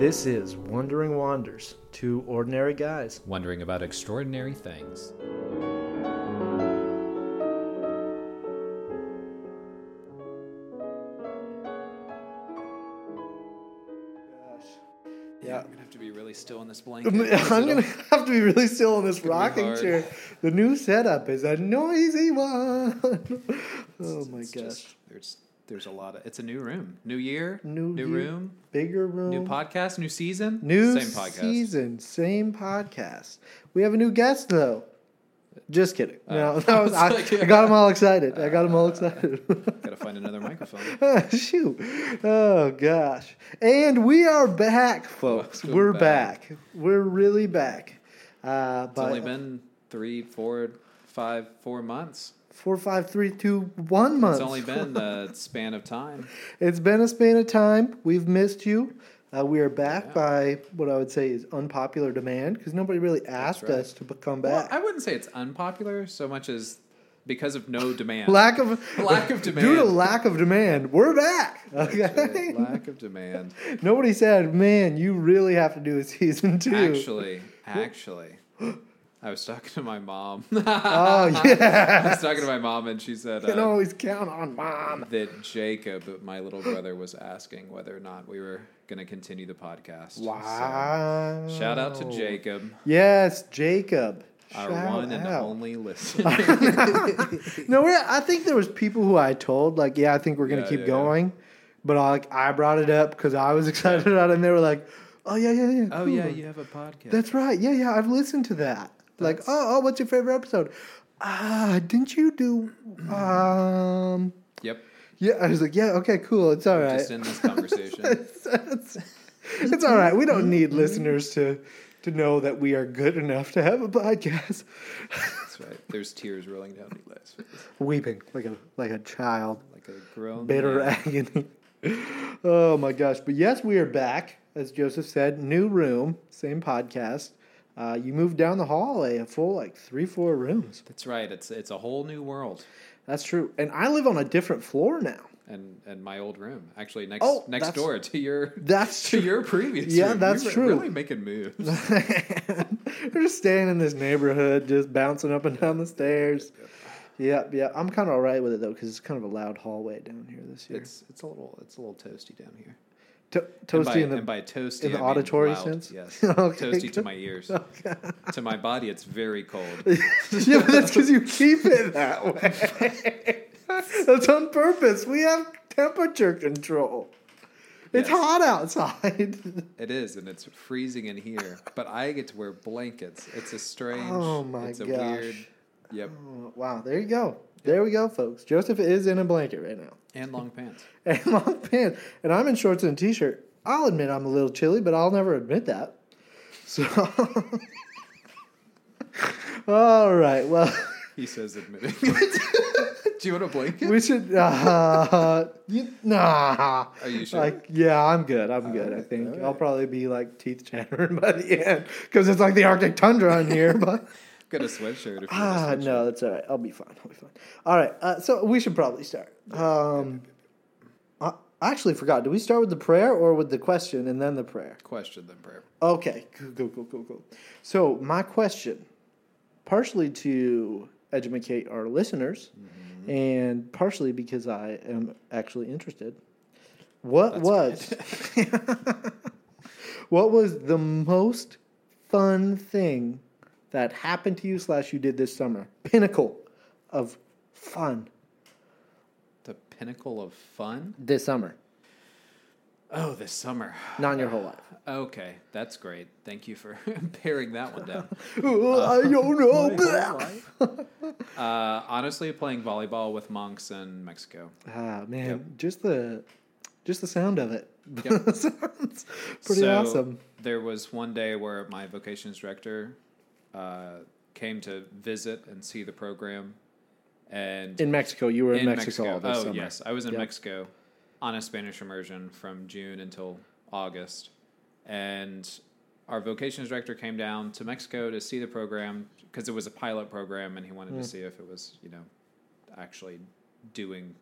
This is Wandering Wanders, two ordinary guys. wondering about extraordinary things. Yeah. I'm gonna have to be really still in this blanket. I'm gonna have to be really still in this rocking chair. The new setup is a noisy one. oh my It's gosh. There's a lot of. It's a new room, new year, New new year, room, Bigger room. new podcast, new season, New same podcast. season, same podcast. We have a new guest though. Just kidding. No, Oh. that was, I, like- I got him all excited. I got him all excited. Gotta find another microphone. Shoot. Oh gosh. And we are back, folks. Welcome We're back. back. We're really back. Uh, It's but only been three, four, five, four months. Four, five, three, two, one month. It's only been the span of time. It's been a span of time. We've missed you. Uh, we are back Yeah. by what I would say is unpopular demand because nobody really asked right. us to come Well, back. I wouldn't say it's unpopular so much as because of no demand. lack of Lack of demand. Due to lack of demand, we're back. Okay. Lack of demand. Nobody said, "Man, you really have to do a season two. Actually, actually, I was talking to my mom. oh yeah. I was talking to my mom, and she said You can uh, always count on mom. that Jacob, my little brother, was asking whether or not we were going to continue the podcast. So, Wow. shout out to Jacob, Yes, Jacob. our Shout one and only listener. No, I think there was people who I told like, yeah, I think we're gonna Yeah, keep yeah, going, but I, like I brought it up because I was excited about it, and they were like, oh yeah, yeah, yeah. oh cool. yeah, you have a podcast. That's right. Yeah, yeah, I've listened to that. Like, oh, oh, what's your favorite episode? Ah, didn't you do? Um, yep. yeah, I was like, yeah, okay, cool. It's all right. Just in this conversation. it's, it's, it's all right. We don't need listeners to to know that we are good enough to have a podcast. That's right. There's tears rolling down Eli's face, Weeping like a like a child, like a grown bitter man. agony. Oh my gosh! But yes, we are back. As Joseph said, new room, same podcast. Uh, you moved down the hallway a full like three, four rooms. That's right. It's it's a whole new world. That's true. And I live on a different floor now. and and my old room actually next Oh, next door to your That's to true. your previous Yeah, room. that's You were true. really making moves We're just staying in this neighborhood, just bouncing up and down the stairs. Yeah, yeah. I'm kind of all right with it though, because it's kind of a loud hallway down here this year. it's it's a little it's a little toasty down here To- and toasty by, in the and by toasty in the I mean auditory loud. sense? yes Okay, toasty to my ears to my body it's very cold yeah, but that's because you keep it that way. that's on purpose. We have temperature control. It's Yes. hot outside. it is and it's freezing in here but I get to wear blankets it's a strange Oh my it's a gosh. weird yep Oh, wow, there you go. There we go, folks. Joseph is in a blanket right now. and long pants and long pants. And I'm in shorts and a t-shirt. I'll admit I'm a little chilly, but I'll never admit that. So, all right. Well, he says admitting do you want a blanket we should. Uh, you, nah. Are you sure? Like, yeah, I'm good. I'm good. I think I'll probably be like teeth chattering by the end because it's like the Arctic tundra in here. But got a sweatshirt if you ah, sweatshirt. no, that's all right. I'll be fine. I'll be fine. All right. Uh, so we should probably start. Um, I actually forgot. Do we start with the prayer or with the question and then the prayer? question then prayer Okay, cool, cool, cool, cool, cool. So my question, partially to educate our listeners, Mm-hmm. and partially because I am actually interested. What That's was what was the most fun thing that happened to you slash you did this summer? Pinnacle of fun the pinnacle of fun this summer, Oh, this summer. not in your whole life. Okay, that's great. Thank you for paring that one down. I don't know. Uh, honestly, playing volleyball with monks in Mexico. Ah man, Yep. just the just the sound of it Yep. sounds pretty So, awesome. There was one day where my vocations director uh, came to visit and see the program, and In Mexico, you were in, in Mexico, all this oh summer. yes, I was in Yep. Mexico on a Spanish immersion from June until August, and our vocations director came down to Mexico to see the program because it was a pilot program, and he wanted Mm. to see if it was you know actually doing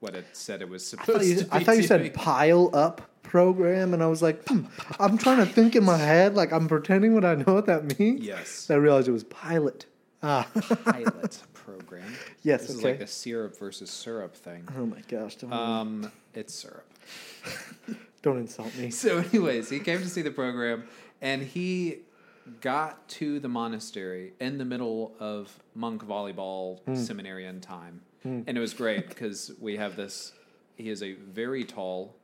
what it said it was I supposed thought you, to be. I thought you doing. said pile up program, and I was like, hmm, I'm trying to think in my head, like I'm pretending what I know what that means. Yes. I realized it was pilot. Ah, Pilot program. Yes, This is like the syrup versus syrup thing. oh my gosh! Don't, Um, it's syrup. don't insult me. So, anyways, he came to see the program, and he got to the monastery in the middle of monk volleyball seminarian time, and it was great because we have this. He is a very tall,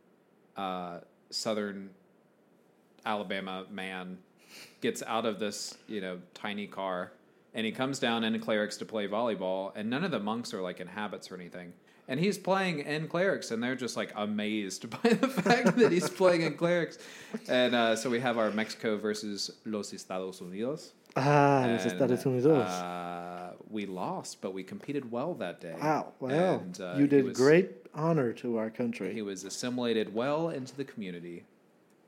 uh, southern Alabama man, gets out of this you know tiny car, and he comes down in clerics to play volleyball, and none of the monks are like in habits or anything. And he's playing in clerics, and they're just like amazed by the fact that he's playing in clerics. And uh, so we have our Mexico versus Los Estados Unidos. Ah, los Estados Unidos. Uh, we lost, but we competed well that day. wow, wow! And, uh, you did was- great honor to our country. He was assimilated well into the community.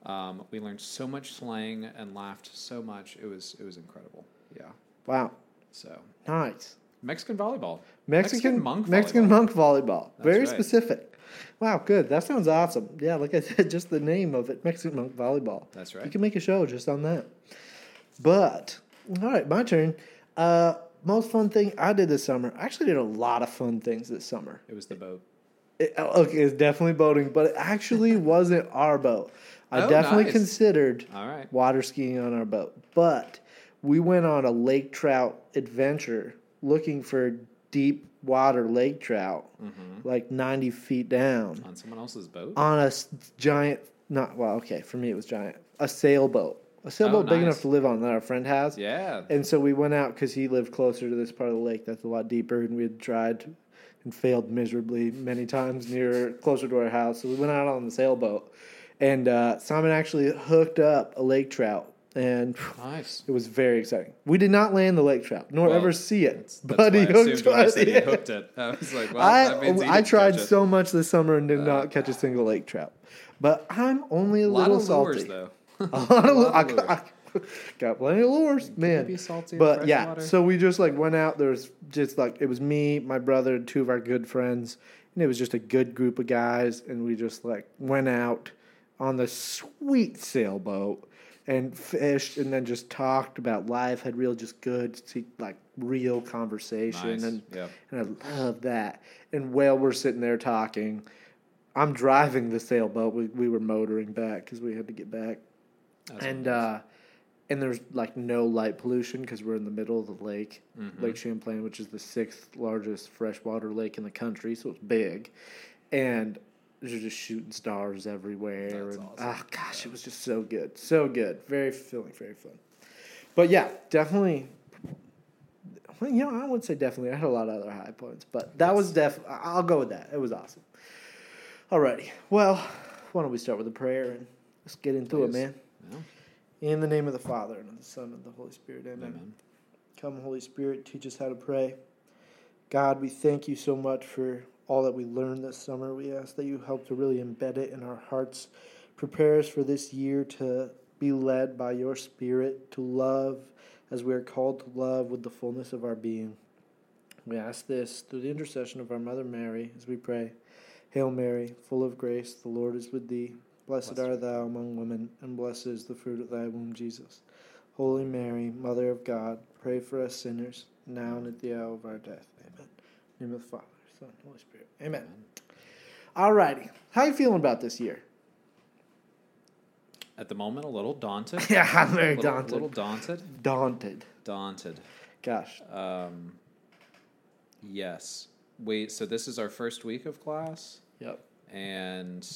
Um, we learned so much slang and laughed so much. It was it was incredible. Yeah. wow, So nice. Mexican volleyball. Mexican, monk Mexican volleyball. monk volleyball. That's Very right. specific. Wow, good. That sounds awesome. Yeah, like I said, just the name of it, Mexican monk volleyball. That's right. You can make a show just on that. But all right, my turn. Uh, most fun thing I did this summer. I actually did a lot of fun things this summer. It was the boat. It, okay, it's definitely boating, but it actually wasn't our boat. I Oh, definitely nice. considered All right. water skiing on our boat, but we went on a lake trout adventure looking for deep water lake trout, Mm-hmm. like 90 feet down On someone else's boat. on a giant, not, well, okay, for me it was giant, a sailboat. A sailboat big nice. enough to live on that our friend has. Yeah. And so we went out because he lived closer to this part of the lake that's a lot deeper, and we had tried and failed miserably many times near closer to our house. So we went out on the sailboat, and uh, Simon actually hooked up a lake trout, and Nice. it was very exciting. We did not land the lake trout, nor Well, ever see it, That's but he hooked assumed when I it. he hooked it. I was like, well, that means I I tried so much this summer and did not catch a single lake trout, but I'm only a, a little salty. lures, though. A lot of, lot I, of lures. I got plenty of lures, man. be salty but yeah, water. so we just like went out. There was just like it was me, my brother, and two of our good friends, and it was just a good group of guys, and we just like went out on the sweet sailboat and fished, and then just talked about life. Had real just good, like real conversation, Nice. and Yeah. and I love that. And while we're sitting there talking, I'm driving the sailboat. We we were motoring back because we had to get back That's and what it is. uh, and there's like no light pollution because we're in the middle of the lake, Mhm. Lake Champlain, which is the sixth largest freshwater lake in the country, so it's big, and there's just shooting stars everywhere. That's and, awesome. Ah, gosh, it was just so good, so good, very fulfilling, very fun. But yeah, definitely. Well, you know, I wouldn't say definitely. I had a lot of other high points, but that was def. I'll go with that. It was awesome. Alrighty, well, why don't we start with a prayer and let's get into it, man. Yeah. In the name of the Father, and of the Son, and of the Holy Spirit, amen. Amen. Come, Holy Spirit, teach us how to pray. God, we thank you so much for all that we learned this summer. We ask that you help to really embed it in our hearts. Prepare us for this year to be led by your Spirit, to love as we are called to love with the fullness of our being. We ask this through the intercession of our Mother Mary as we pray. Hail Mary, full of grace, the Lord is with thee. Blessed Blessed are thou among women, and blessed is the fruit of thy womb, Jesus. Holy Mary, Mother of God, pray for us sinners, now and at the hour of our death. Amen. In the name of the Father, Son, Holy Spirit. Amen. Alrighty. How you feeling about this year? At the moment, a little daunted. Yeah, I'm very little, daunted. A little daunted. Daunted. Daunted. Gosh. Um, yes. We so this is our first week of class, Yep. and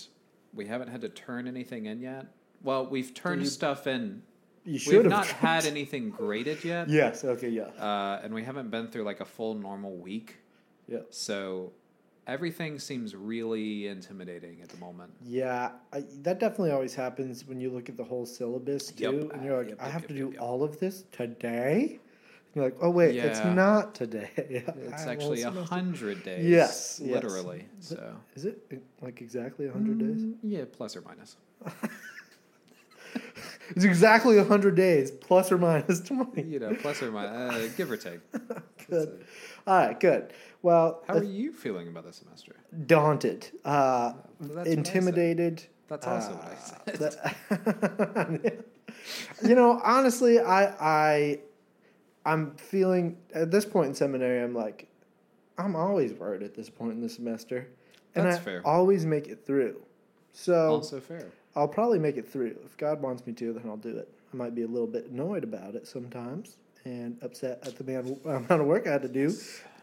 we haven't had to turn anything in yet. Well, we've turned you- stuff in. You should have have not had anything graded yet, Yes, okay, yeah. uh, and we haven't been through like a full normal week. Yep. So everything seems really intimidating at the moment. Yeah, I, that definitely always happens when you look at the whole syllabus Yep. too, and you're like, Yep, I yep, have yep, to yep, do yep. all of this today. You're like, oh wait, it's not today. It's I actually a hundred days. Yes, yes. literally. So Is it uh, like exactly a hundred days? Mm, yeah, plus or minus. It's exactly hundred days, plus or minus twenty. You know, plus or minus, uh, give or take. Good. All right, good. Well, How uh, are you feeling about the semester? daunted, uh, Well, that's what I said. intimidated. That's That's also what I said. That- you know, honestly, I I I'm feeling at this point in seminary. I'm like, I'm always worried at this point in the semester, and That's I fair. always make it through. So also fair. I'll probably make it through. If God wants me to, then I'll do it. I might be a little bit annoyed about it sometimes and upset at the amount amount of work I had to do.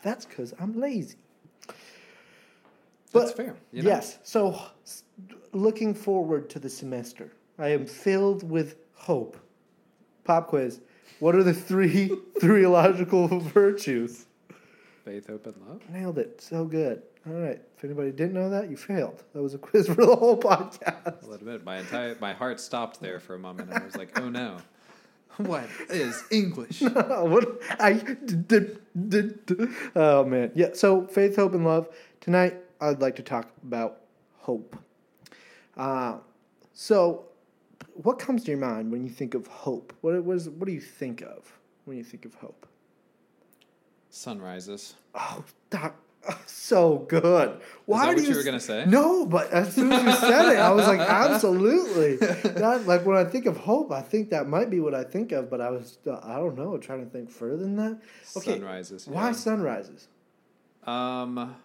That's because I'm lazy. That's fair. you know? Yes. So, looking forward to the semester, I am filled with hope. Pop quiz. What are the three theological virtues? Faith, hope, and love. Nailed it. So good. All right. If anybody didn't know that, you failed. That was a quiz for the whole podcast. I'll admit, my entire my heart stopped there for a moment. and I was like, oh no, what is English? what I did, did, did. Oh man, yeah. So faith, hope, and love. Tonight, I'd like to talk about hope. Uh, so, what comes to your mind when you think of hope? What what, is, what do you think of when you think of hope? Sunrises. Oh, that, so good. Why that do what you s- were gonna say? No, but as soon as you said it, I was like, absolutely. That, like when I think of hope, I think that might be what I think of, but I was, I don't know, trying to think further than that. Okay, Sunrises. Why yeah. sunrises? Um.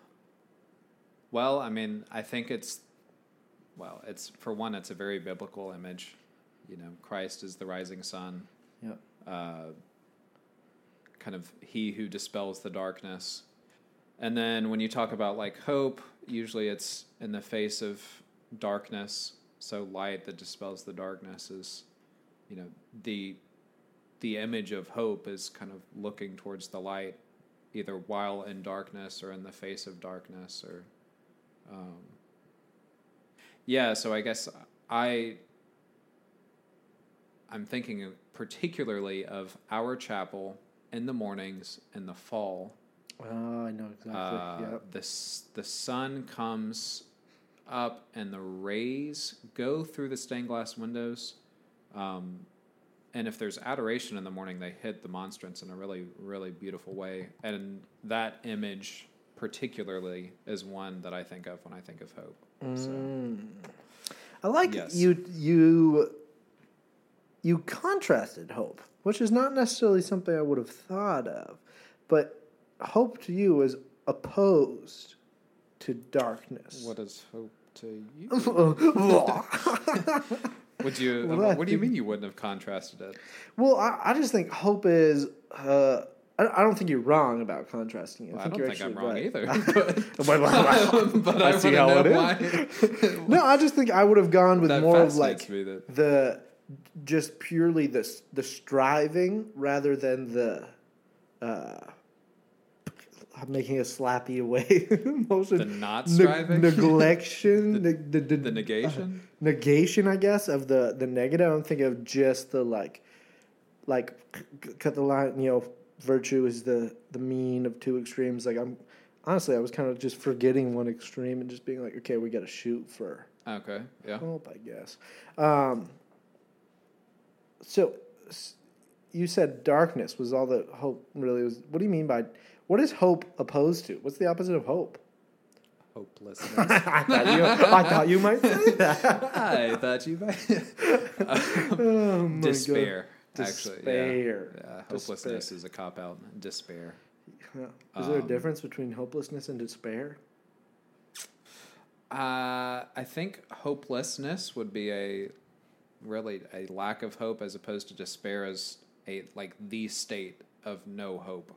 Well, I mean, I think it's well, it's for one, it's a very biblical image. You know, Christ is the rising sun. Yeah. Uh, kind of he who dispels the darkness. And then when you talk about like hope, usually it's in the face of darkness. So light that dispels the darkness is, you know, the the image of hope is kind of looking towards the light, either while in darkness or in the face of darkness, or, um, yeah. So I guess I I'm thinking particularly of our chapel in the mornings in the fall. Oh, I know exactly. Uh, yeah. the the sun comes up and the rays go through the stained glass windows. Um, and if there's adoration in the morning, they hit the monstrance in a really, really beautiful way. And that image, particularly, is one that I think of when I think of hope. So, Mm. I like Yes. you. You you contrasted hope, which is not necessarily something I would have thought of, but hope to you is opposed to darkness. what is hope to you? well, Would you? Well, I what do you mean you wouldn't have contrasted it? I, I just think hope is. Uh, I, I don't think you're wrong about contrasting it. Well, I, think don't you're think I'm wrong right. either. But, Well, well, well, but I I, see how it is. why. no, I just think I would have gone with that more of like the just purely the the striving rather than the uh I'm making a slappy away motion. the not Ne- striving, neglection, the, the, the, the negation. negation, I guess, of the the negative. I'm thinking of just the like, like c- c- cut the line. You know, virtue is the the mean of two extremes. Like I'm honestly, I was kind of just forgetting one extreme and just being like, okay, we got to shoot for Okay, yeah. hope, I guess. Um, so you said darkness was all that hope really was. What do you mean by what is hope opposed to? What's the opposite of hope? Hopelessness. I, thought you, I thought you might say that. I thought you might. Oh my God. Despair. Actually, yeah. Despair. yeah. Hopelessness is a cop out. Despair. Yeah. Is there a Um, difference between hopelessness and despair? Uh, I think hopelessness would be a really a lack of hope as opposed to despair as a like the state of no hope.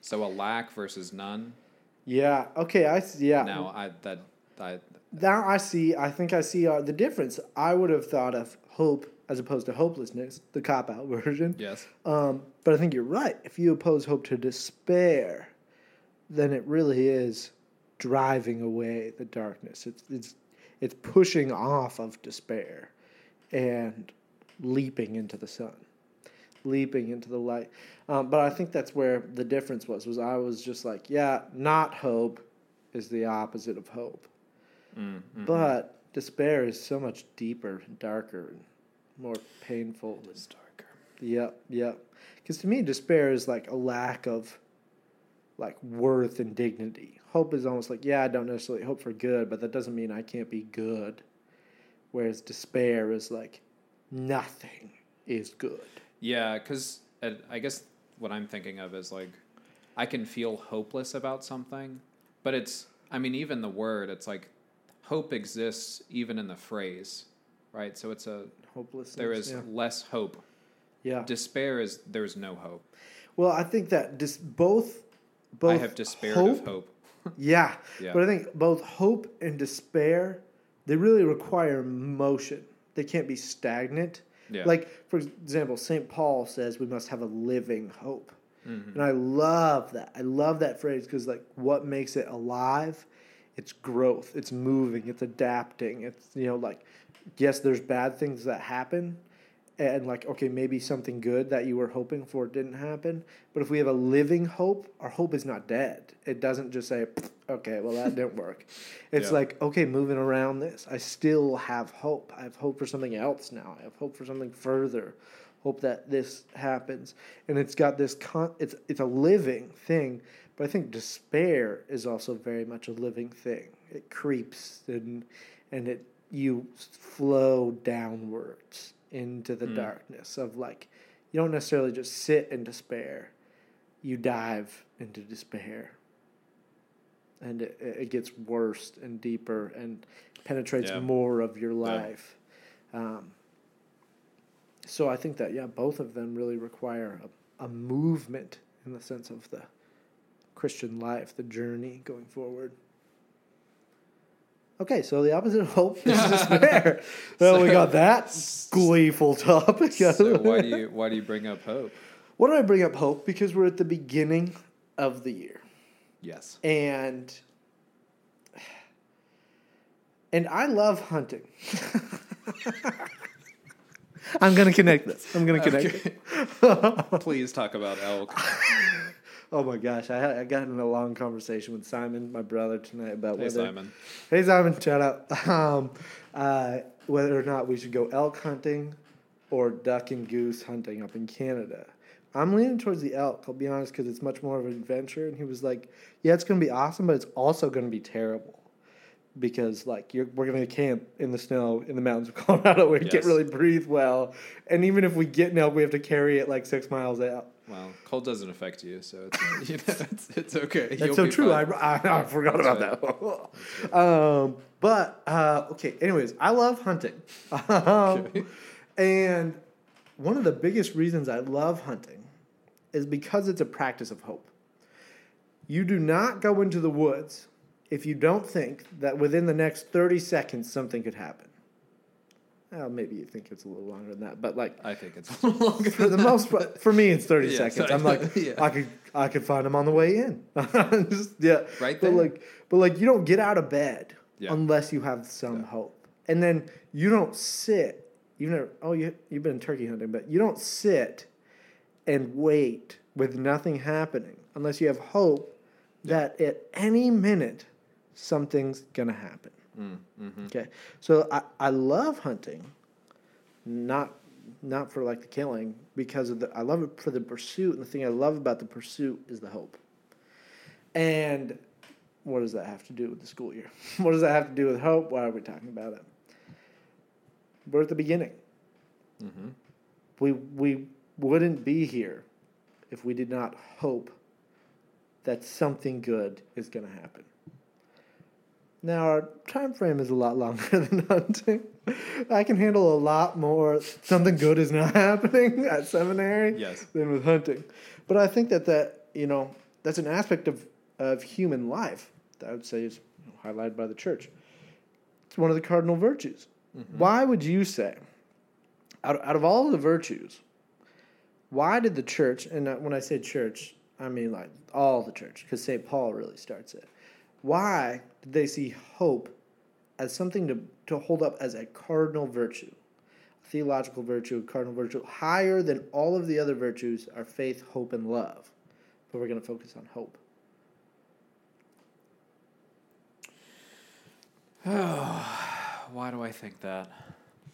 So a lack versus none. Yeah. Okay. I see. Yeah. Now I that I Now I see. I think I see uh, the difference. I would have thought of hope as opposed to hopelessness, the cop out version. yes. Um, but I think you're right. If you oppose hope to despair, then it really is driving away the darkness. It's it's it's pushing off of despair and leaping into the sun, leaping into the light. Um, but I think that's where the difference was. Was I was just like, yeah, not hope is the opposite of hope, Mm, mm. but despair is so much deeper, and darker, and more painful. It's darker. Yep, yep. Because to me, despair is like a lack of like worth and dignity. Hope is almost like, yeah, I don't necessarily hope for good, but that doesn't mean I can't be good. Whereas despair is like nothing is good. Yeah, because I guess what I'm thinking of is like I can feel hopeless about something, but it's I mean even the word it's like hope exists even in the phrase, right? So it's a Hopelessness. there is yeah. less hope. yeah. Despair is there's no hope. Well, I think that dis- both both I have despaired hope, of hope. Yeah. Yeah. But I think both hope and despair, they really require motion. They can't be stagnant. Yeah. Like, for example, St. Paul says we must have a living hope. Mhm. And I love that. I love that phrase because, like, what makes it alive? It's growth, it's moving, it's adapting. It's, you know, like, yes, there's bad things that happen. And, like, okay, maybe something good that you were hoping for didn't happen. But if we have a living hope, our hope is not dead. It doesn't just say, okay, well, that didn't work. It's Yeah. like, okay, moving around this, I still have hope. I have hope for something else now. I have hope for something further. Hope that this happens. And it's got this, con- it's, it's a living thing. But I think despair is also very much a living thing. It creeps and, and it, you flow downwards into the Mm. darkness of like, you don't necessarily just sit in despair. You dive into despair and it, it gets worse and deeper and penetrates Yeah. more of your life. Um, so I think that yeah, both of them really require a, a movement in the sense of the Christian life, the journey going forward. Okay, so the opposite of hope is despair. well, so, we got that gleeful topic. so why do you why do you bring up hope? Why do I bring up hope? Because we're at the beginning of the year. Yes. and and I love hunting. I'm gonna connect this. I'm gonna connect. it. Please talk about elk. Oh my gosh, I, had, I got in a long conversation with Simon, my brother, tonight about Hey whether. Simon. Hey Simon, shout out. Um, uh, whether or not we should go elk hunting or duck and goose hunting up in Canada. I'm leaning towards the elk. I'll be honest, because it's much more of an adventure. And he was like, "Yeah, it's gonna be awesome, but it's also gonna be terrible." Because like you're, we're gonna camp in the snow in the mountains of Colorado, where you can't really breathe well, and even if we get an elk, we have to carry it like six miles out. Well, cold doesn't affect you, so it's, you know, it's, it's okay. That's You'll so true. I. I, I forgot about that. um, but uh, okay. Anyways, I love hunting, um, Okay. and one of the biggest reasons I love hunting is because it's a practice of hope. You do not go into the woods if you don't think that within the next thirty seconds something could happen. Well, maybe you think it's a little longer than that, but like I think it's a little longer. for the than most part, for me, it's thirty Yeah, seconds. I'm like, Yeah. I could, I could find them on the way in. Just, yeah, Right But there. like, but like, you don't get out of bed Yeah. unless you have some hope, and then you don't sit. You never. Oh, you you've been turkey hunting, but you don't sit and wait with nothing happening unless you have hope that at any minute something's gonna happen. Mm, mhm. Okay, so I, I love hunting, not not for like the killing because of the I love it for the pursuit, and the thing I love about the pursuit is the hope. And what does that have to do with the school year? what does that have to do with hope? Why are we talking about it? We're at the beginning. Mhm. We we wouldn't be here if we did not hope that something good is going to happen. Now our time frame is a lot longer than hunting. I can handle a lot more. Something good is not happening at seminary Yes. than with hunting. But I think that that you know that's an aspect of of human life that I would say is highlighted by the church. It's one of the cardinal virtues. Mm-hmm. Why would you say, out out of all of the virtues, why did the church? And when I say church, I mean like all the church, because Saint Paul really starts it. Why did they see hope as something to, to hold up as a cardinal virtue? A Theological virtue, a cardinal virtue, higher than all of the other virtues are faith, hope, and love. But we're going to focus on hope. Why do I think that?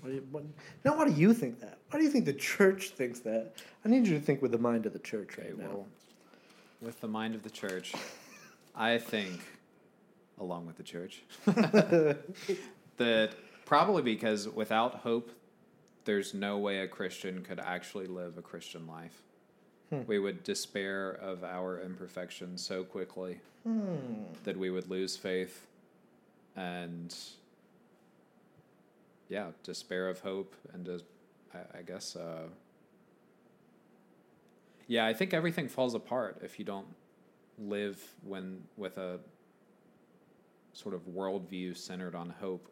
What do you, what, now, why do you think that? Why do you think the church thinks that? I need you to think with the mind of the church Okay, right now. well, with the mind of the church, I think, along with the church, that Probably because without hope, there's no way a Christian could actually live a Christian life. Hmm. We would despair of our imperfections so quickly Hmm. that we would lose faith and, yeah, despair of hope and, just, I, I guess, uh, yeah, I think everything falls apart if you don't live when with a sort of worldview centered on hope.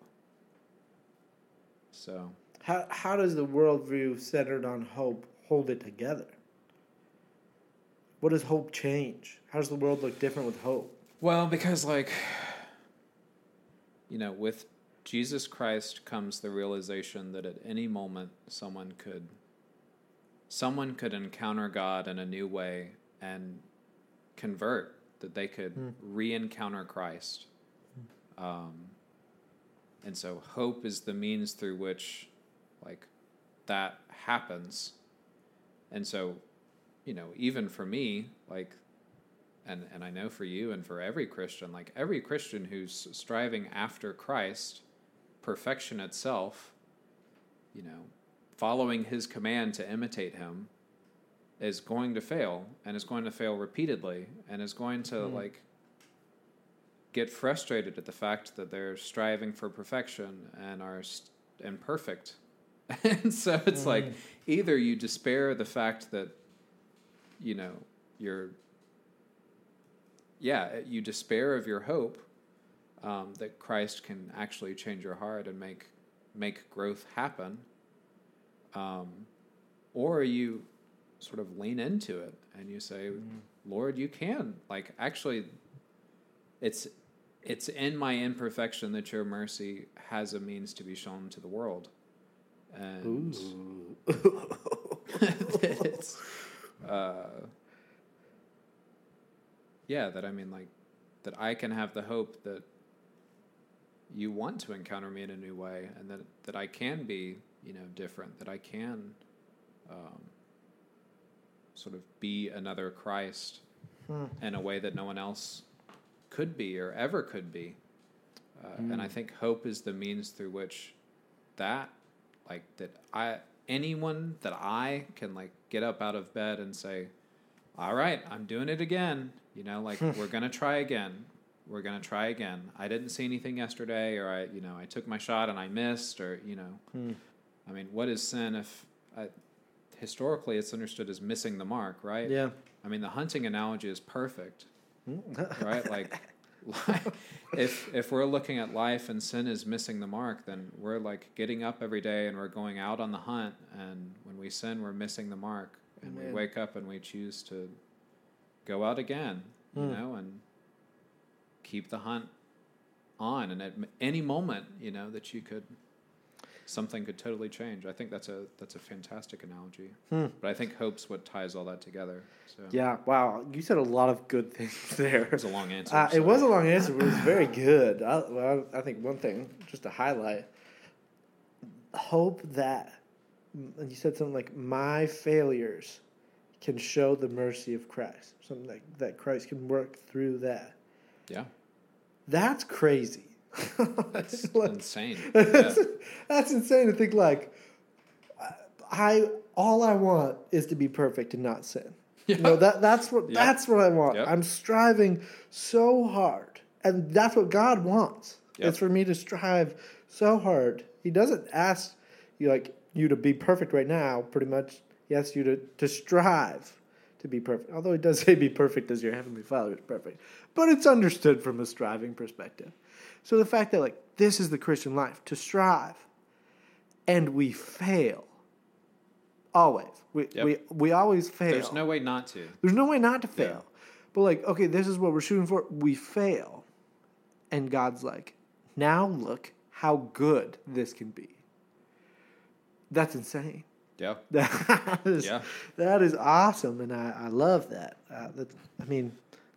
So How how does the worldview centered on hope hold it together? What does hope change? How does the world look different with hope? Well, because like you know, with Jesus Christ comes the realization that at any moment someone could someone could encounter God in a new way and convert that they could Hmm. re-encounter Christ. Um, and so hope is the means through which like that happens. And so, you know, even for me, like and and I know for you and for every Christian, like every Christian who's striving after Christ, perfection itself, you know, following his command to imitate him is going to fail and is going to fail repeatedly and is going to Mm. like get frustrated at the fact that they're striving for perfection and are st- imperfect. and so it's like Mm. either you despair the fact that you know you're yeah you despair of your hope um, that christ can actually change your heart and make make growth happen um, or you sort of lean into it and you say lord you can like actually it's it's in my imperfection that your mercy has a means to be shown to the world and it's, uh, yeah, that I mean, like, that I can have the hope that you want to encounter me in a new way, and that that I can be, you know, different. That I can, um, sort of be another Christ Hmm. in a way that no one else could be or ever could be. Uh, And I think hope is the means through which that, like, that I, anyone that I can, like, get up out of bed and say, all right, I'm doing it again. You know, like, we're going to try again. We're going to try again. I didn't see anything yesterday, or I, you know, I took my shot and I missed, or, you know, Hmm. I mean, what is sin if, I, historically, it's understood as missing the mark, right? Yeah. I mean, the hunting analogy is perfect, Mm. Right? Like, if if we're looking at life and sin is missing the mark, then we're like getting up every day and we're going out on the hunt, and when we sin, we're missing the mark, and we wake up and we choose to go out again, you Mm. know, and keep the hunt on. And at any moment, you know, that you could something could totally change. I think that's a that's a fantastic analogy. Hmm. But I think hope's what ties all that together. So Yeah. Wow. You said a lot of good things there. it was a long answer. Uh, so- it was a long answer, but it was very good. I, well, I think one thing, just to highlight, hope that, and you said something like, my failures can show the mercy of Christ. Something like that Christ can work through that. Yeah, That's crazy. That's Like, insane. Yeah. that's, that's insane to think like, I all I want is to be perfect and not sin. Yeah. No, that that's what that's what I want. Yep. I'm striving so hard, and that's what God wants. Yep. It's for me to strive so hard. He doesn't ask you like you to be perfect right now. Pretty much, he asks you to to strive to be perfect. Although he does say, "Be perfect as your heavenly Father is perfect," but it's understood from a striving perspective. So the fact that like this is the Christian life to strive, and we fail. Always, we Yep. we we always fail. There's no way not to. There's no way not to Yeah. fail. But like, okay, this is what we're shooting for. We fail. And God's like, now look how good this can be. That's insane. Yeah, That is, Yeah. that is awesome, and I, I love that. Uh, that. I mean,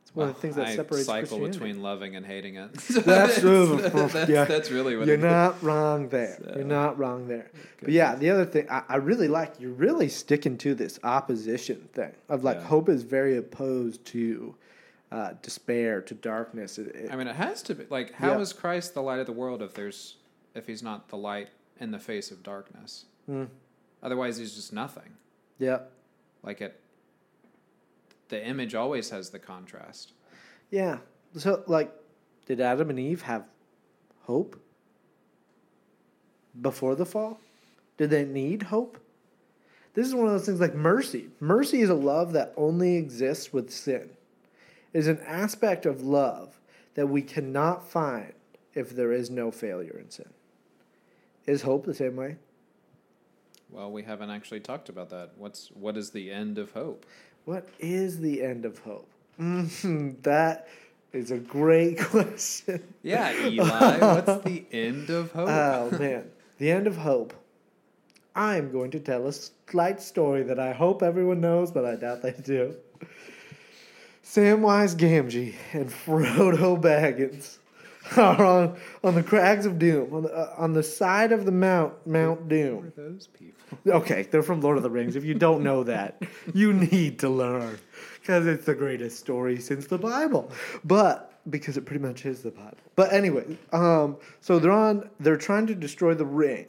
it's one of the things that I separates cycle between loving and hating it. That's true. that's, Yeah. that's really what You're it is. not wrong there. So- You're not wrong there. But yeah, the other thing I, I really like, you're really sticking to this opposition thing of like Yeah. hope is very opposed to uh, despair, to darkness. It, it- I mean, it has to be like, how is Yeah. Christ the light of the world if there's if he's not the light in the face of darkness. Mm. Otherwise, he's just nothing. Yeah. Like it, the image always has the contrast. Yeah. So, like, did Adam and Eve have hope before the fall? Did they need hope? This is one of those things like mercy. Mercy is a love that only exists with sin. It is an aspect of love that we cannot find if there is no failure in sin. Is hope the same way? Well, we haven't actually talked about that. What's what is the end of hope? What is the end of hope? Mhm, that is a great question. Yeah, Eli, what's the end of hope? Oh man, the end of hope. I am going to tell a slight story that I hope everyone knows, but I doubt they do. Samwise Gamgee and Frodo Baggins are on, on the crags of Doom, on the, uh, on the side of the Mount Mount Who Doom. are those people? Okay, they're from Lord of the Rings. If you don't know that, you need to learn because it's the greatest story since the Bible. But because it pretty much is the Bible. But anyway, um, so they're on. They're trying to destroy the ring,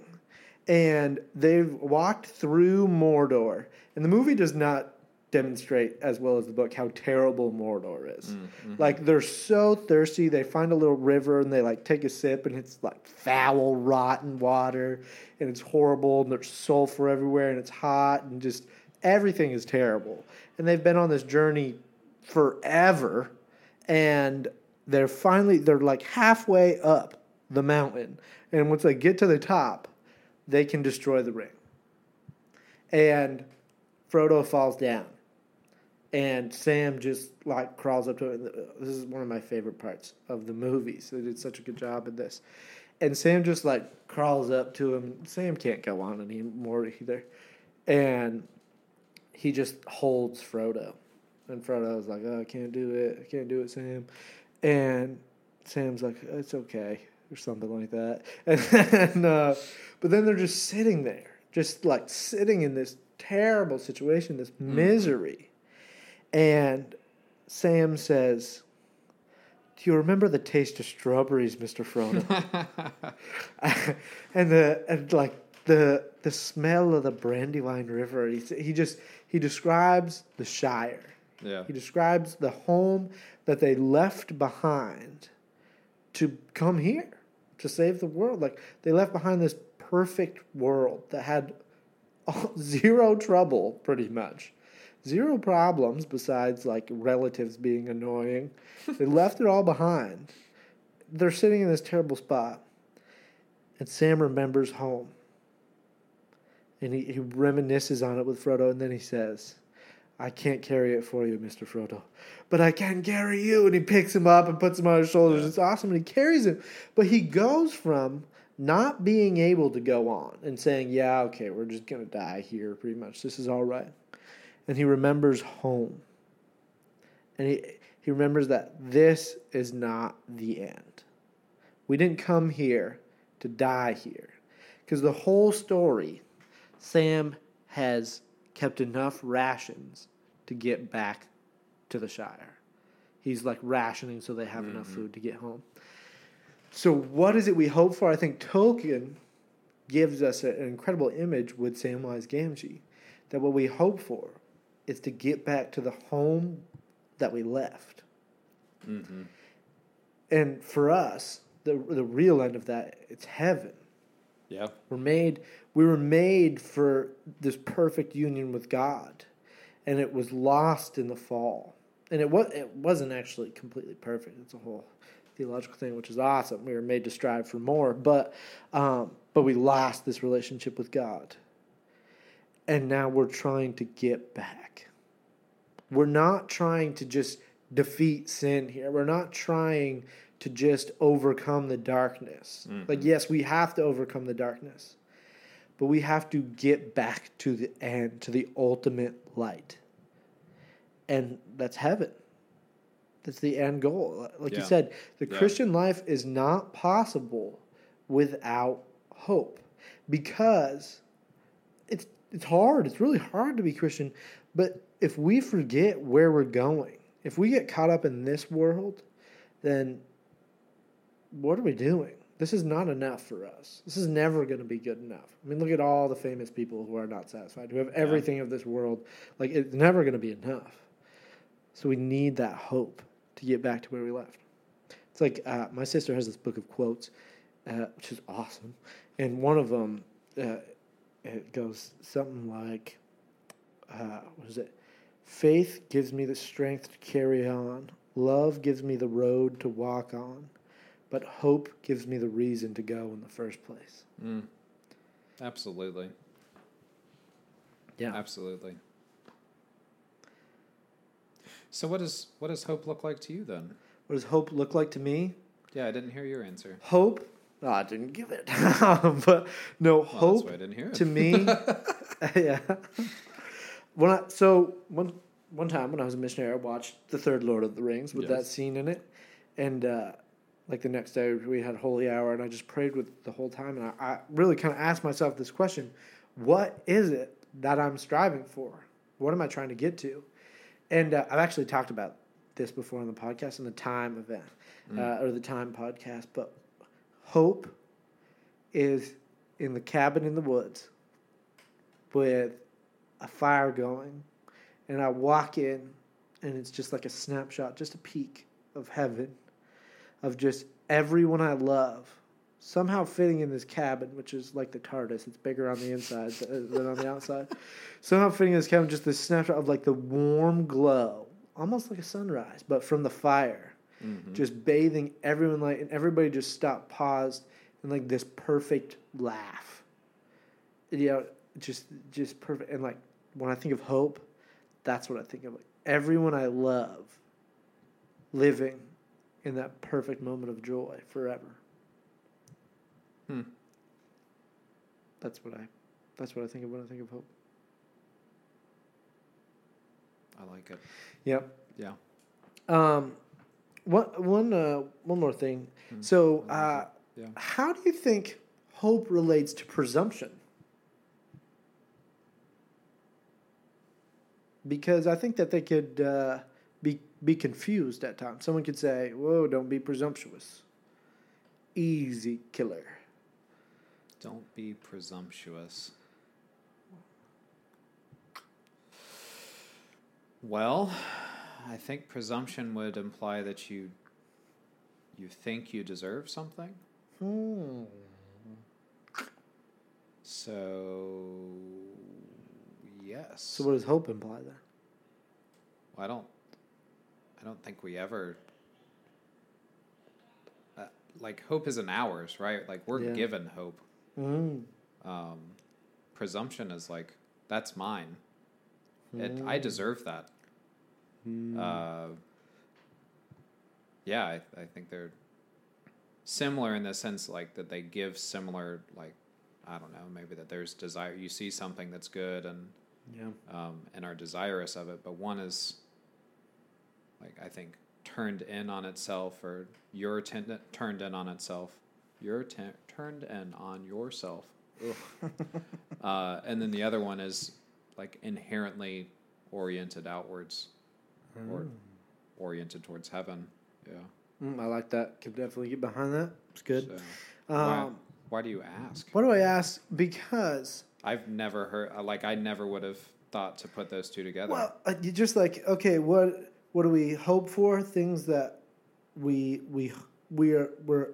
and they've walked through Mordor. And the movie does not demonstrate as well as the book how terrible Mordor is. Mm, mm-hmm. Like they're so thirsty, they find a little river and they like take a sip and it's like foul, rotten water and it's horrible and there's sulfur everywhere and it's hot and just everything is terrible. And they've been on this journey forever and they're finally they're like halfway up the mountain and once they get to the top, they can destroy the ring. And Frodo falls down and Sam just like crawls up to him. This is one of my favorite parts of the movies. They did such a good job at this. And Sam just like crawls up to him. Sam can't go on anymore either. And he just holds Frodo. And Frodo's like, oh, I can't do it. I can't do it, Sam. And Sam's like, it's okay, or something like that. And uh, but then they're just sitting there, just like sitting in this terrible situation, this misery. And Sam says, "Do you remember the taste of strawberries, Mister Frodo?" and the and like the the smell of the Brandywine River. He he just he describes the Shire. Yeah. He describes the home that they left behind to come here to save the world. Like they left behind this perfect world that had zero trouble, pretty much. Zero problems besides like relatives being annoying. they left it all behind. They're sitting in this terrible spot. And Sam remembers home. And he, he reminisces on it with Frodo, and then he says, I can't carry it for you, Mr. Frodo, but I can carry you. And he picks him up and puts him on his shoulders. It's awesome. And he carries him. But he goes from not being able to go on and saying, Yeah, okay, we're just going to die here pretty much. This is all right. And he remembers home. And he, he remembers that this is not the end. We didn't come here to die here. Because the whole story, Sam has kept enough rations to get back to the Shire. He's like rationing so they have enough mm-hmm. food to get home. So, what is it we hope for? I think Tolkien gives us an incredible image with Samwise Gamgee that what we hope for is to get back to the home that we left. Mm-hmm. And for us, the the real end of that, it's heaven. Yeah. We're made we were made for this perfect union with God. And it was lost in the fall. And it was it wasn't actually completely perfect. It's a whole theological thing, which is awesome. We were made to strive for more, but um, but we lost this relationship with God. And now we're trying to get back. We're not trying to just defeat sin here. We're not trying to just overcome the darkness. Mm-hmm. Like, yes, we have to overcome the darkness, but we have to get back to the end, to the ultimate light. And that's heaven. That's the end goal. Like you said, the Yeah. Christian life is not possible without hope because it's it's hard. It's really hard to be Christian, but if we forget where we're going, if we get caught up in this world, then what are we doing? this is not enough for us. This is never going to be good enough. I mean, look at all the famous people who are not satisfied, who have everything of this world. Like, it's never going to be enough. So we need that hope to get back to where we left. It's like uh, my sister has this book of quotes, uh, which is awesome. And one of them, uh, it goes something like, uh, what is it? Faith gives me the strength to carry on. Love gives me the road to walk on but hope gives me the reason to go in the first place. Mm. Absolutely. Yeah. Absolutely. So what does what does hope look like to you then? What does hope look like to me? Yeah, I didn't hear your answer. Hope? Oh, I didn't give it. but no, Well, hope that's why I didn't hear it. to me. yeah. When I, so one one time when I was a missionary, I watched the third Lord of the Rings with that scene in it, and uh, like the next day we had holy hour, and I just prayed with the whole time, and I, I really kind of asked myself this question: What is it that I'm striving for? What am I trying to get to? And uh, I've actually talked about this before on the podcast in the Time event uh, or the Time podcast, but hope is in the cabin in the woods with a fire going, and I walk in, and it's just like a snapshot, just a peek of heaven, of just everyone I love somehow fitting in this cabin, which is like the TARDIS. It's bigger on the inside than on the outside. Somehow fitting in this cabin, just this snapshot of like the warm glow, almost like a sunrise, but from the fire Mhm. just bathing everyone like and everybody just stopped paused and like this perfect laugh you know just just perfect and like when i think of hope that's what i think of like everyone i love living in that perfect moment of joy forever Hmm. that's what i that's what i think of when i think of hope I like it. yep Yeah. um one one uh one more thing Hmm. so uh. Yeah. How do you think hope relates to presumption? Because I think that they could uh, be be confused at times. Someone could say, "Whoa, don't be presumptuous." Easy killer. Don't be presumptuous. Well, I think presumption would imply that you you think you deserve something. Hmm. So yes. So what does hope imply then? I don't. I don't think we ever. Uh, like hope isn't ours, right? Like we're Yeah. given hope. Mm. Um, presumption is like that's mine. It, I Mm. deserve that. Mm. Uh, yeah, I, I think they're similar in the sense like that they give similar like I don't know maybe that there's desire. You see something that's good and yeah. um, and are desirous of it, but one is like I think turned in on itself, or you're ten- turned in on itself. You're ten- turned in on yourself, uh, and then the other one is like inherently oriented outwards, or oriented towards heaven. Yeah, Mm, I like that. Could definitely get behind that. It's good. So, why, Um, why do you ask? what do I ask? Because I've never heard like I never would have thought to put those two together. Well, uh, you just like okay, what what do we hope for? Things that we we we are we're,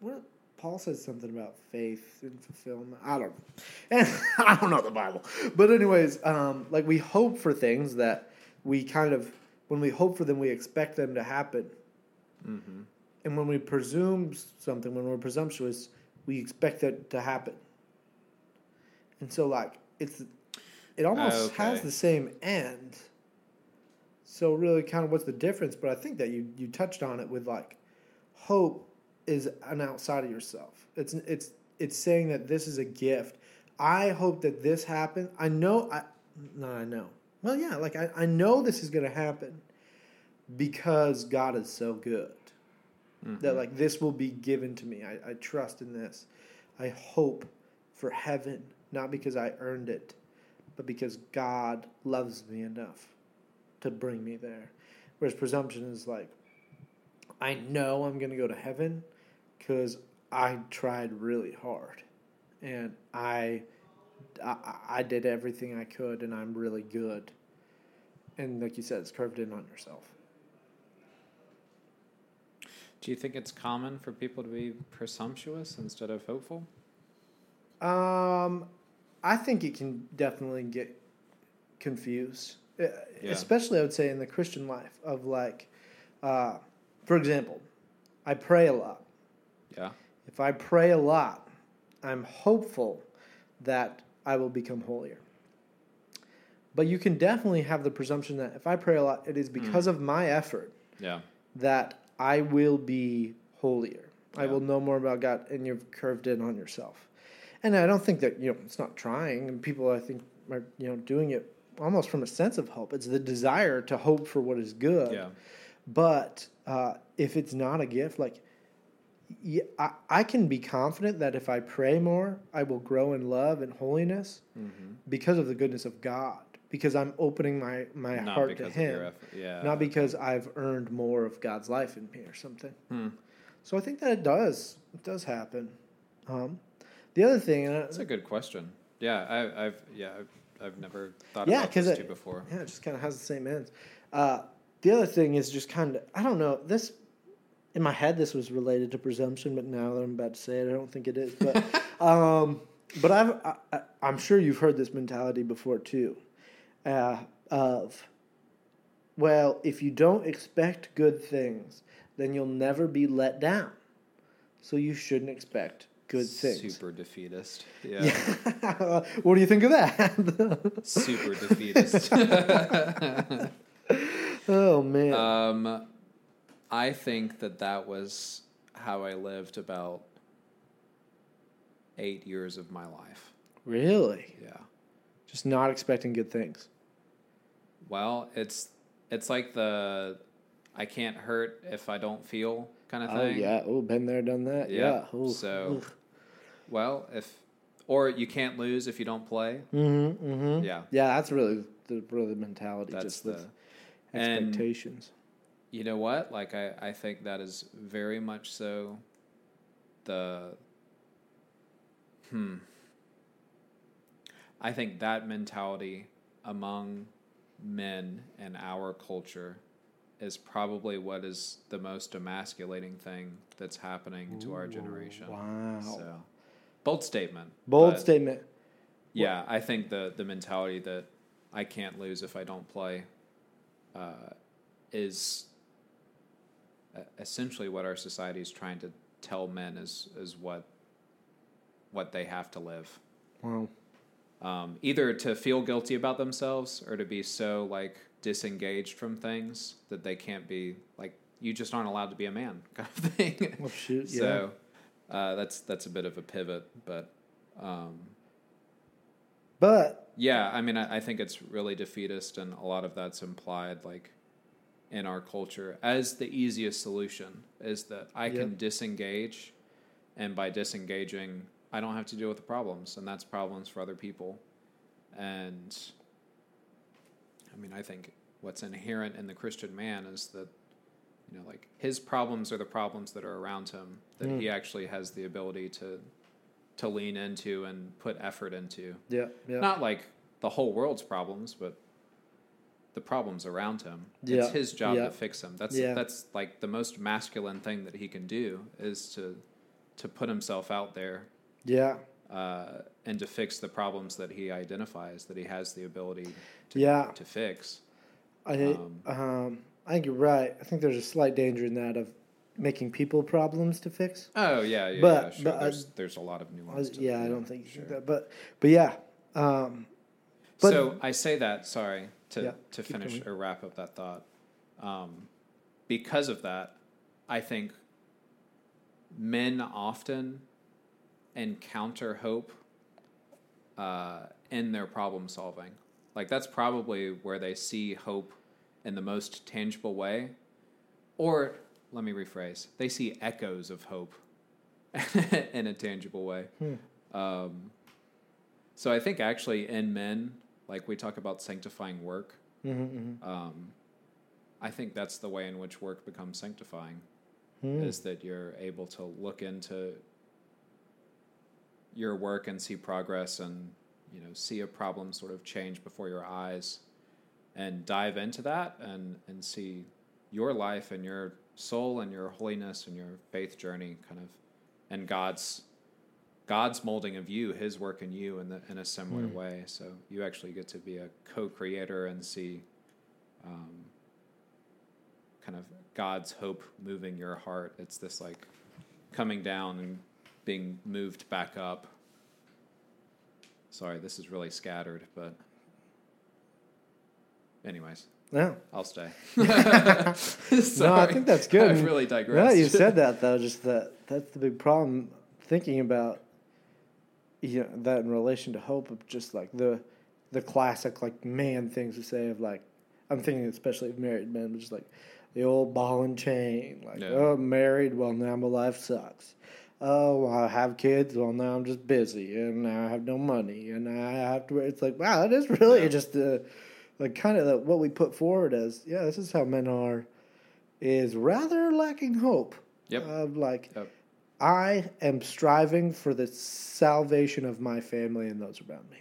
we're Paul says something about faith and fulfillment. I don't know, and I don't know the Bible, but anyways, um, like we hope for things that we kind of when we hope for them, we expect them to happen, mm-hmm. and when we presume something, when we're presumptuous, we expect that to happen. And so, like it's it almost has Okay. the same end. So really, kind of what's the difference? But I think that you you touched on it with like hope is an outside of yourself. It's it's it's saying that this is a gift. I hope that this happens. I know I no I know. Well, yeah, like I, I know this is going to happen because God is so good that mm-hmm. like this will be given to me. I, I trust in this. I hope for heaven, not because I earned it, but because God loves me enough to bring me there. Whereas presumption is like, I know I'm going to go to heaven because I tried really hard, and I, I, I did everything I could, and I'm really good. And like you said, it's curved in on yourself. Do you think it's common for people to be presumptuous instead of hopeful? Um, I think it can definitely get confused, Uh, Yeah. especially I would say in the Christian life of like, uh, for example, I pray a lot. Yeah. If I pray a lot, I'm hopeful that I will become holier. But you can definitely have the presumption that if I pray a lot, it is because of my effort Yeah. that I will be holier. I will know more about God, and you've curved in on yourself. And I don't think that you know it's not trying, and people I think are you know doing it almost from a sense of hope. It's the desire to hope for what is good. Yeah. But uh, if it's not a gift, like yeah, I, I can be confident that if I pray more, I will grow in love and holiness Mm-hmm. because of the goodness of God. Because I'm opening my, my Not heart to because of your Him. Yeah. not because I've earned more of God's life in me or something. Hmm. So I think that it does. It does happen. Um, the other thing, and That's a good question. Yeah, I, I've yeah, I've, I've never thought Yeah, about this it- too before. yeah, it just kind of has the same ends. Uh, the other thing is just kind of I don't know this. In my head, this was related to presumption, but now that I'm about to say it, I don't think it is. But, um, but I've, I, I'm sure you've heard this mentality before too, uh, of, well, if you don't expect good things, then you'll never be let down. So you shouldn't expect good things. Super defeatist. Yeah. Yeah. what do you think of that? Super defeatist. oh man. um, I think that that was how I lived about eight years of my life. really? Yeah. Just not expecting good things. Well, it's it's like the I can't hurt if I don't feel kind of Oh thing. yeah. Oh, been there, done that. Yeah. Yeah. Ooh. So, well, if or you can't lose if you don't play. Mm-hmm, mm-hmm. Yeah. Yeah, that's really the really the mentality. That's just the and- expectations. You know what? Like I, I think that is very much so the hmm. I think that mentality among men in our culture is probably what is the most emasculating thing that's happening to our generation. Wow. So bold statement. Bold statement. Yeah, I think the the mentality that I can't lose if I don't play uh, is essentially what our society is trying to tell men is is what what they have to live. Wow. Um, either to feel guilty about themselves or to be so like disengaged from things that they can't be like you just aren't allowed to be a man kind of thing. Oh shoot. Yeah. So uh, that's that's a bit of a pivot, but um, but yeah, I mean, I, I think it's really defeatist, and a lot of that's implied, like in our culture, as the easiest solution is that I can disengage, and by disengaging, I don't have to deal with the problems, and that's problems for other people. And I mean, I think what's inherent in the Christian man is that you know, like his problems are the problems that are around him that Mm. he actually has the ability to to lean into and put effort into. yeah. Yeah. Not like the whole world's problems, but the problems around him. Yeah, It's his job yeah. to fix them. That's Yeah. that's like the most masculine thing that he can do is to to put himself out there yeah. uh, and to fix the problems that he identifies that he has the ability to Yeah. to fix. I Um, um, I think you're right. I think there's a slight danger in that of making people problems to fix. Oh yeah, yeah, But- yeah sure. but, there's there's a lot of I- nuance. to yeah, I don't think you sure. think that, but but yeah. Um, but so I say that, sorry, to, Yeah, to finish going. or wrap up that thought. Um, because of that, I think men often encounter hope uh, in their problem solving. Like, that's probably where they see hope in the most tangible way. Or, let me rephrase, they see echoes of hope in a tangible way. Hmm. Um, so I think actually in men, like we talk about sanctifying work, mhm, mhm. um, I think that's the way in which work becomes sanctifying Hmm. is that you're able to look into your work and see progress and you know see a problem sort of change before your eyes and dive into that and and see your life and your soul and your holiness and your faith journey kind of and God's God's molding of you, His work in you in the, in a similar Mm. way. So you actually get to be a co-creator and see um, kind of God's hope moving your heart. It's this like coming down and being moved back up. Sorry, this is really scattered, but anyways, No, I'll stay. no, I think that's good. I've really digressed. No, you said that though. Just that that's the big problem. Thinking about you know, that in relation to hope of just like the the classic like man things to say of like I'm thinking especially of married men, just like the old ball and chain. Like Yeah. oh, married. Well, now my life sucks. Oh, well, I have kids. Well, now I'm just busy, and now I have no money, and I have to. It's like wow, that is really Yeah. just uh, like kind of the, what we put forward as yeah, this is how men are. Is rather lacking hope. Yep. Of like, Yep. I am striving for the salvation of my family and those around me.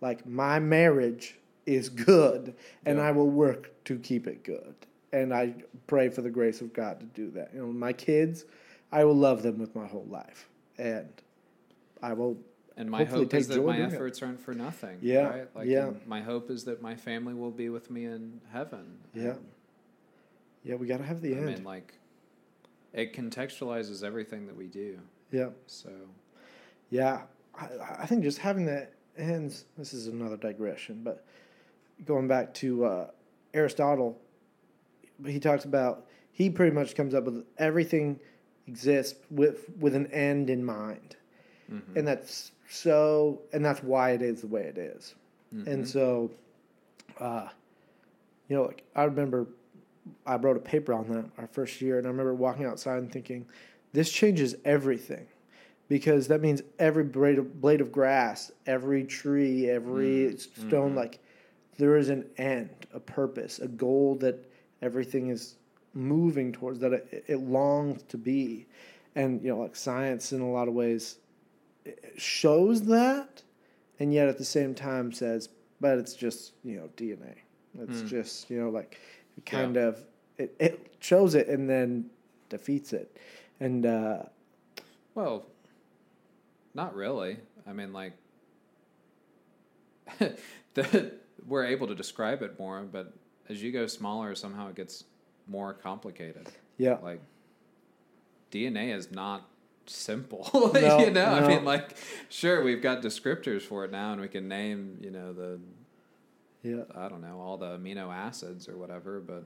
Like my marriage is good, and Yeah. I will work to keep it good. And I pray for the grace of God to do that. You know, my kids, I will love them with my whole life, and I will. And my hope is that my doing it. efforts aren't for nothing. Yeah, Right? Like yeah. my hope is that my family will be with me in heaven. Yeah. Yeah, we got to have the I end. mean, like, it contextualizes everything that we do. yeah. So, Yeah, I, I think just having that ends. This is another digression, but going back to uh, Aristotle, he talks about he pretty much comes up with everything exists with with an end in mind, mhm. and that's so, and that's why it is the way it is. And Mhm. so, uh, you know, like I remember I wrote a paper on that our first year, and I remember walking outside and thinking, this changes everything. Because that means every blade of, blade of grass, every tree, every Mm, stone, mhm. like there is an end, a purpose, a goal that everything is moving towards, that it, it longs to be. And, you know, like science in a lot of ways shows that, and yet at the same time says, but it's just you know DNA. It's Mm. just you know like it Yeah. kind of it, it shows it and then defeats it, and uh, well, not really. I mean, like, the, we're able to describe it more, but as you go smaller, somehow it gets more complicated. yeah, Like, DNA is not simple. No, you know, I mean, like, sure, we've got descriptors for it now, and we can name, you know, the yeah, I don't know all the amino acids or whatever, but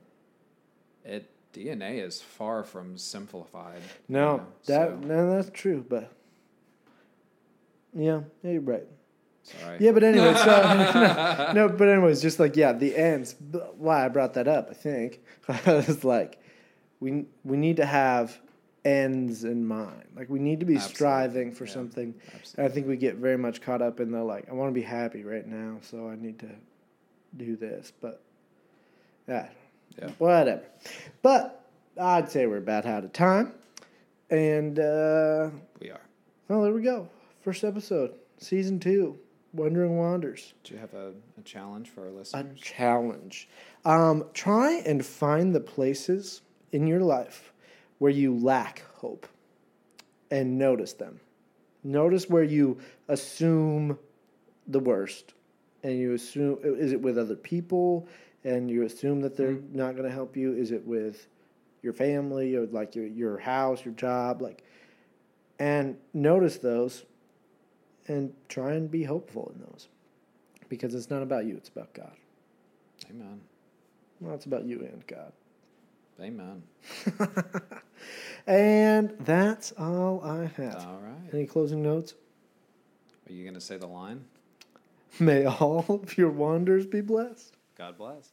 it DNA is far from simplified. you no, know, that so, no, that's true, but yeah, yeah, you're right. sorry. Yeah, but anyway, so no, no, but anyways, just like yeah, the ends. Why I brought that up, I think, was like we we need to have ends in mind. Like we need to be Absolutely, striving for yeah. something. I think we get very much caught up in the like, I want to be happy right now, so I need to do this. But yeah, Yeah. whatever. But I'd say we're about out of time. And uh, We are. well, there we go. First episode, season two, Wandering Wanders. Do you have a, a challenge for our listeners? A challenge. Um, try and find the places in your life where you lack hope and notice them. Notice where you assume the worst and you assume is it with other people and you assume that they're mm-hmm. not going to help you is it with your family or like your your house your job like and notice those and try and be hopeful in those because it's not about you it's about god Amen. well it's about you and god Amen. and that's all i have All right. any closing notes Are you going to say the line? May all of your wanders be blessed God bless.